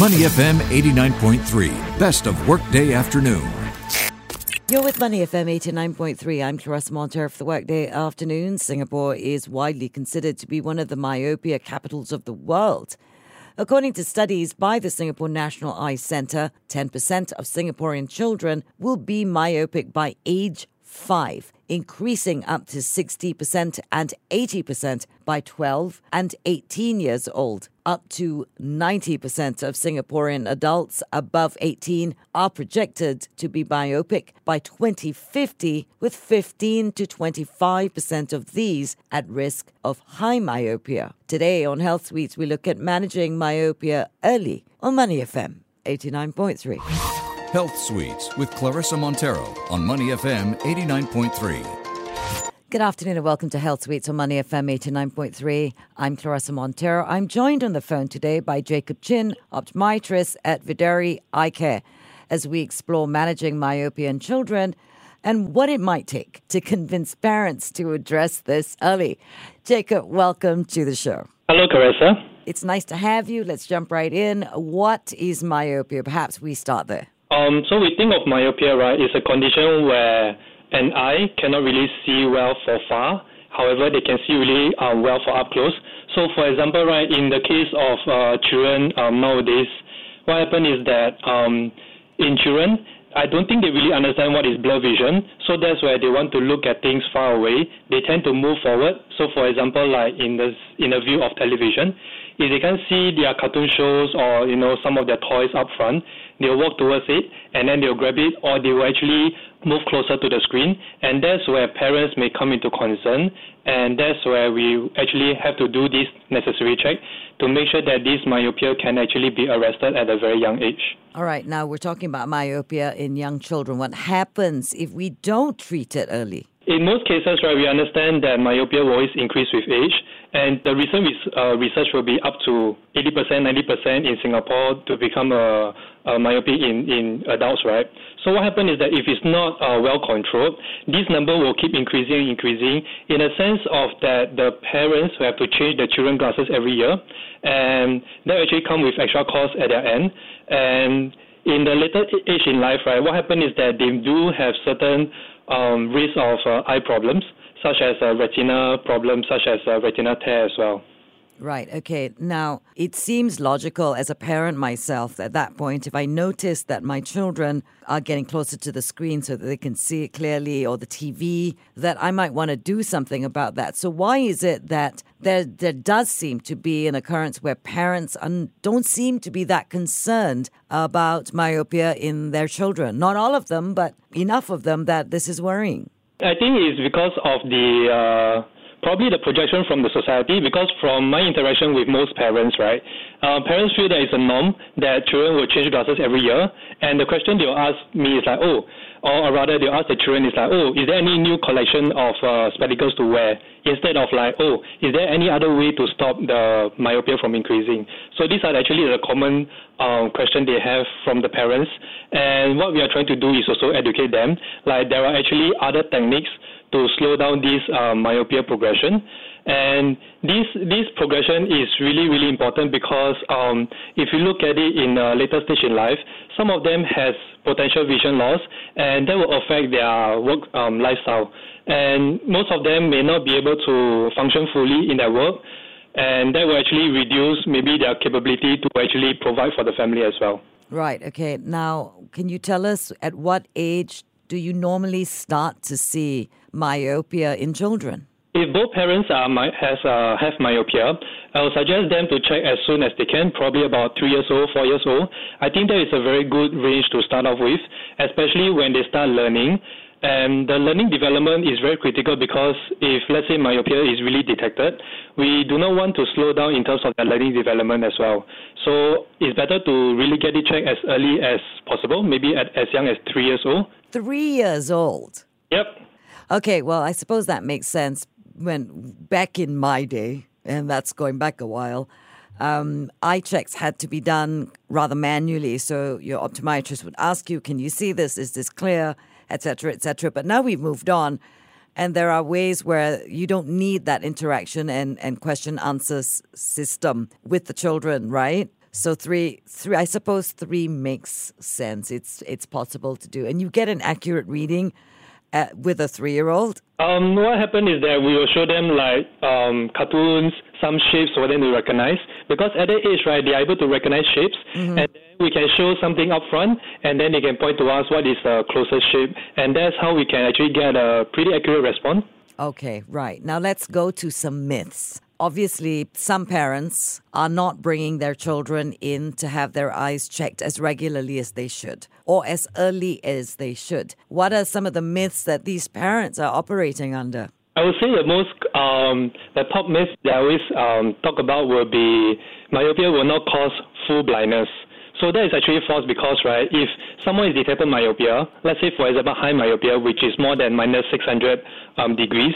Money FM 89.3, best of workday afternoon. You're with Money FM 89.3. I'm Claressa Monteiro for the Workday Afternoon. Singapore is widely considered to be one of the myopia capitals of the world. According to studies by the Singapore National Eye Centre, 10% of Singaporean children will be myopic by age 5, increasing up to 60% and 80% by 12 and 18 years old. Up to 90% of Singaporean adults above 18 are projected to be myopic by 2050, with 15 to 25% of these at risk of high myopia. Today on Health Suites, we look at managing myopia early on Money FM 89.3. Health Suites with Claressa Monteiro on Money FM 89.3. Good afternoon and welcome to Health Suites on Money FM 89.3. I'm Claressa Monteiro. I'm joined on the phone today by Jacob Chin, optometrist at Videri Eye Care, as we explore managing myopia in children and what it might take to convince parents to address this early. Jacob, welcome to the show. Hello, Claressa. It's nice to have you. Let's jump right in. What is myopia? Perhaps we start there. Um, so we think of myopia, right, is a condition where an eye cannot really see well for far. However, they can see really uh, well for up close. So, for example, right, in the case of uh, children um, nowadays, what happens is that um, in children, I don't think they really understand what is blur vision. So that's why they want to look at things far away. They tend to move forward. So, for example, like in the in the view of television, if they can see their cartoon shows or you know some of their toys up front, they'll walk towards it and then they'll grab it or they will actually move closer to the screen and that's where parents may come into concern and that's where we actually have to do this necessary check to make sure that this myopia can actually be arrested at a very young age. All right, now we're talking about myopia in young children. What happens if we don't treat it early? In most cases, right, we understand that myopia will always increase with age, and the recent uh, research will be up to 80%, 90% in Singapore to become a, a myopia in, in adults, right? So what happens is that if it's not uh, well controlled, this number will keep increasing, increasing, in a sense of that the parents will have to change their children glasses every year, and that actually come with extra costs at their end, and in the later age in life, right, what happens is that they do have certain um, risk of uh, eye problems, such as uh, retina problems, such as uh, retina tear as well. Right. Okay. Now, it seems logical as a parent myself at that point, if I notice that my children are getting closer to the screen so that they can see it clearly or the TV, that I might want to do something about that. So, why is it that there, there does seem to be an occurrence where parents un- don't seem to be that concerned about myopia in their children? Not all of them, but enough of them that this is worrying. I think it's because of the. Uh probably the projection from the society because from my interaction with most parents, right, uh, parents feel that it's a norm that children will change glasses every year. And the question they'll ask me is like, oh, or rather they'll ask the children is like, oh, is there any new collection of uh, spectacles to wear? Instead of like, oh, is there any other way to stop the myopia from increasing? So these are actually the common um, question they have from the parents. And what we are trying to do is also educate them. Like there are actually other techniques to slow down this uh, myopia progression. And this this progression is really really important because um, if you look at it in a later stage in life, some of them has potential vision loss, and that will affect their work um, lifestyle. And most of them may not be able to function fully in their work, and that will actually reduce maybe their capability to actually provide for the family as well. Right. Okay. Now, can you tell us at what age do you normally start to see myopia in children? If both parents are has uh, have myopia, I would suggest them to check as soon as they can, probably about three years old, four years old. I think that is a very good range to start off with, especially when they start learning. And the learning development is very critical because if, let's say, myopia is really detected, we do not want to slow down in terms of the learning development as well. So it's better to really get it checked as early as possible, maybe at as young as three years old. Three years old? Yep. Okay, well, I suppose that makes sense. When back in my day, and that's going back a while, um, eye checks had to be done rather manually. So your optometrist would ask you, "Can you see this? Is this clear?" Etc., etc. But now we've moved on, and there are ways where you don't need that interaction and and question answer system with the children, right? So three, three. I suppose three makes sense. It's it's possible to do, and you get an accurate reading uh, with a three-year-old. Um, what happened is that we will show them like um, cartoons, some shapes for them to recognize. Because at that age, right, they are able to recognize shapes, mm-hmm. and then we can show something up front, and then they can point to us what is the closest shape, and that's how we can actually get a pretty accurate response. Okay, right. Now let's go to some myths obviously some parents are not bringing their children in to have their eyes checked as regularly as they should or as early as they should. What are some of the myths that these parents are operating under? I would say the most, um, the top myth that I always um, talk about will be myopia will not cause full blindness. So that is actually false because, right, if someone is detected myopia, let's say for example high myopia, which is more than minus 600 um, degrees,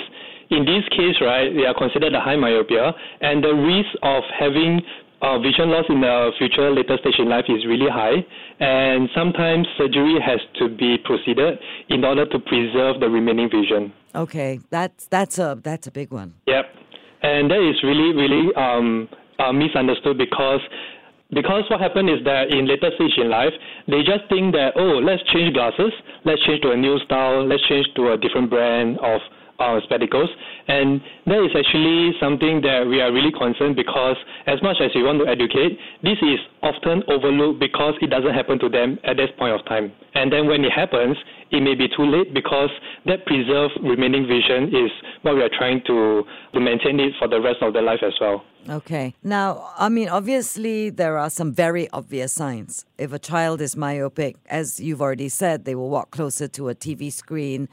in this case, right, they are considered a high myopia, and the risk of having uh, vision loss in the future later stage in life is really high, and sometimes surgery has to be proceeded in order to preserve the remaining vision. Okay, that's that's a that's a big one. Yep, and that is really really um, uh, misunderstood because because what happened is that in later stage in life, they just think that oh, let's change glasses, let's change to a new style, let's change to a different brand of uh, spectacles. And that is actually something that we are really concerned because as much as we want to educate, this is often overlooked because it doesn't happen to them at this point of time. And then when it happens, it may be too late because that preserved remaining vision is what we are trying to, to maintain it for the rest of their life as well. Okay. Now, I mean, obviously, there are some very obvious signs. If a child is myopic, as you've already said, they will walk closer to a TV screen,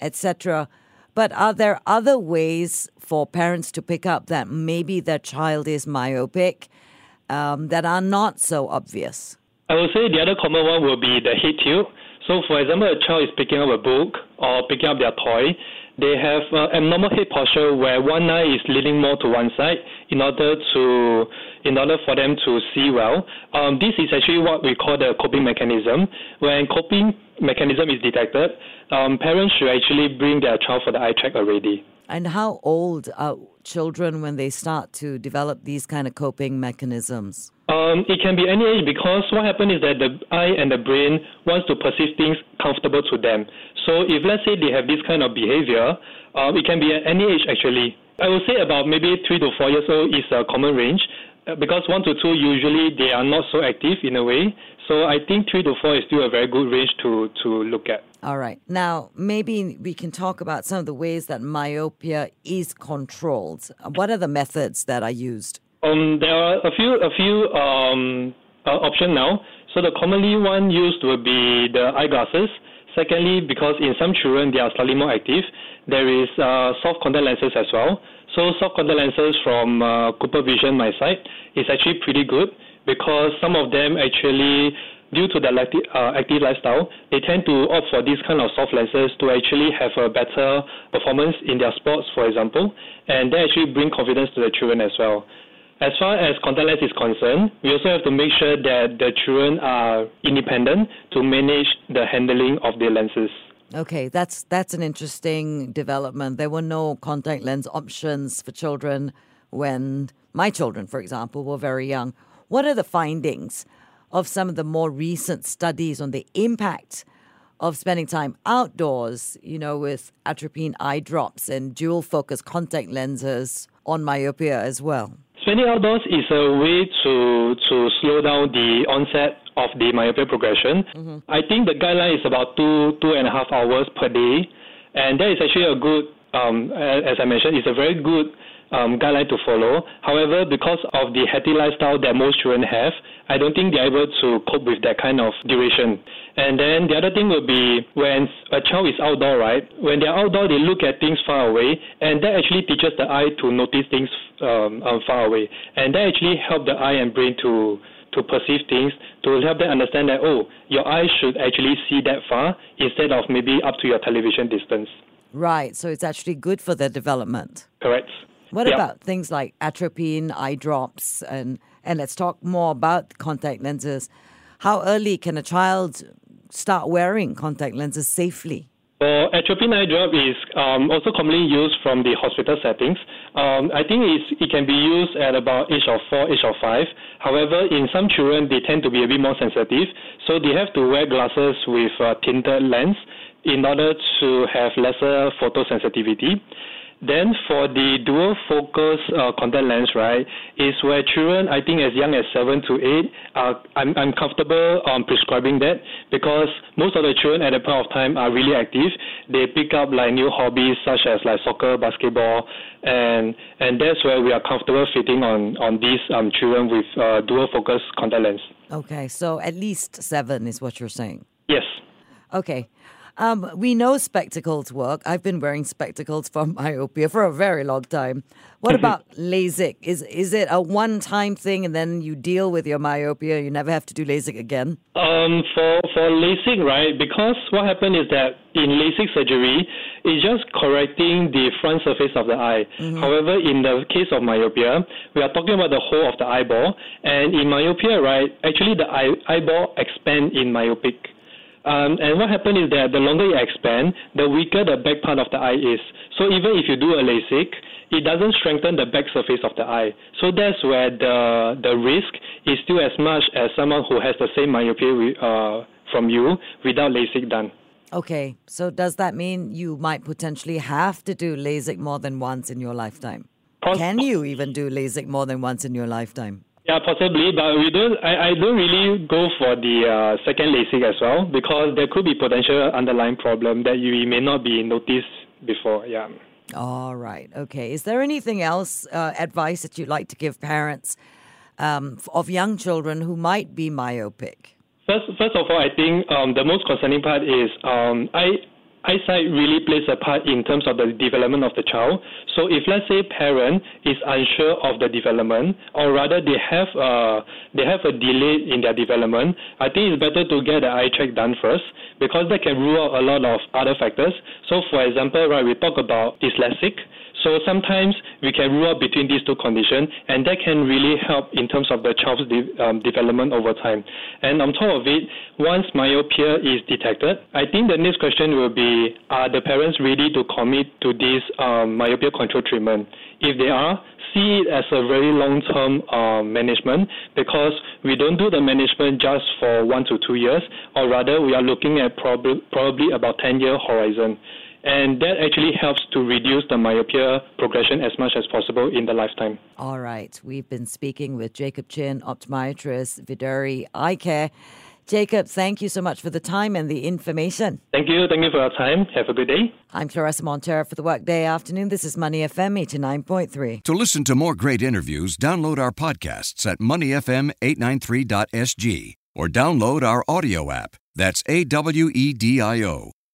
etc. But are there other ways for parents to pick up that maybe their child is myopic um, that are not so obvious? I would say the other common one will be the head tilt. So, for example, a child is picking up a book or picking up their toy. They have uh, abnormal head posture where one eye is leaning more to one side in order to in order for them to see well. Um, this is actually what we call the coping mechanism. When coping mechanism is detected, um, parents should actually bring their child for the eye check already. And how old are children when they start to develop these kind of coping mechanisms? Um, it can be any age because what happens is that the eye and the brain wants to perceive things comfortable to them. So if let's say they have this kind of behavior, uh, it can be at any age actually. I would say about maybe three to four years old is a common range because one to two usually they are not so active in a way. So I think three to four is still a very good range to, to look at. All right. Now, maybe we can talk about some of the ways that myopia is controlled. What are the methods that are used? Um, there are a few a few um, uh, options now. So the commonly one used would be the eyeglasses. Secondly, because in some children they are slightly more active, there is uh, soft contact lenses as well. So soft contact lenses from uh, CooperVision, my side, is actually pretty good because some of them actually due to their uh, active lifestyle, they tend to opt for these kind of soft lenses to actually have a better performance in their sports, for example, and they actually bring confidence to the children as well. As far as contact lens is concerned, we also have to make sure that the children are independent to manage the handling of their lenses. Okay, that's that's an interesting development. There were no contact lens options for children when my children, for example, were very young. What are the findings of some of the more recent studies on the impact of spending time outdoors, you know, with atropine eye drops and dual focus contact lenses on myopia as well? Spending outdoors is a way to to slow down the onset of the myopia progression. Mm-hmm. I think the guideline is about two two and a half hours per day, and that is actually a good. Um, as I mentioned, it's a very good um, guideline to follow. However, because of the healthy lifestyle that most children have, I don't think they're able to cope with that kind of duration. And then the other thing will be when a child is outdoor, right? When they're outdoor, they look at things far away, and that actually teaches the eye to notice things um, um, far away, and that actually help the eye and brain to to perceive things, to help them understand that oh, your eye should actually see that far instead of maybe up to your television distance. Right. So it's actually good for their development. Correct. What yep. about things like atropine, eye drops, and and let's talk more about contact lenses. How early can a child start wearing contact lenses safely? For atropine eye drop is um, also commonly used from the hospital settings. Um, I think it can be used at about age of four, age of five. However, in some children, they tend to be a bit more sensitive, so they have to wear glasses with a tinted lens in order to have lesser photosensitivity. Then for the dual focus uh, contact lens, right, is where children, I think as young as seven to eight, uh, I'm, I'm comfortable um, prescribing that because most of the children at that point of time are really active. They pick up like new hobbies such as like soccer, basketball, and and that's where we are comfortable fitting on on these um, children with uh, dual focus contact lens. Okay, so at least seven is what you're saying. Yes. Okay. Um, we know spectacles work. I've been wearing spectacles for myopia for a very long time. What about LASIK? Is is it a one-time thing and then you deal with your myopia? You never have to do LASIK again? Um, for for LASIK, right? Because what happened is that in LASIK surgery, it's just correcting the front surface of the eye. Mm-hmm. However, in the case of myopia, we are talking about the whole of the eyeball, and in myopia, right? Actually, the eye, eyeball expand in myopic. Um, and what happens is that the longer you expand, the weaker the back part of the eye is. So even if you do a LASIK, it doesn't strengthen the back surface of the eye. So that's where the the risk is still as much as someone who has the same myopia uh, from you without LASIK done. Okay, so does that mean you might potentially have to do LASIK more than once in your lifetime? Can you even do LASIK more than once in your lifetime? Yeah, possibly, but we don't. I, I don't really go for the uh, second LASIK as well because there could be potential underlying problem that you may not be noticed before. Yeah. All right. Okay. Is there anything else uh, advice that you'd like to give parents um, of young children who might be myopic? First, first of all, I think um, the most concerning part is um, I eyesight really plays a part in terms of the development of the child. So if let's say parent is unsure of the development, or rather they have a, they have a delay in their development, I think it's better to get the eye check done first because that can rule out a lot of other factors. So for example, right, we talk about dyslexic. So sometimes we can rule out between these two conditions, and that can really help in terms of the child's de- um, development over time. And on top of it, once myopia is detected, I think the next question will be: Are the parents ready to commit to this um, myopia control treatment? If they are, see it as a very long-term uh, management because we don't do the management just for one to two years, or rather, we are looking at prob- probably about 10-year horizon and that actually helps to reduce the myopia progression as much as possible in the lifetime. All right. We've been speaking with Jacob Chin, optometrist, Viduri Eye Care. Jacob, thank you so much for the time and the information. Thank you. Thank you for your time. Have a good day. I'm Claressa Monteiro for the Workday Afternoon. This is Money FM 89.3. To listen to more great interviews, download our podcasts at moneyfm893.sg or download our audio app. That's A W E D I O.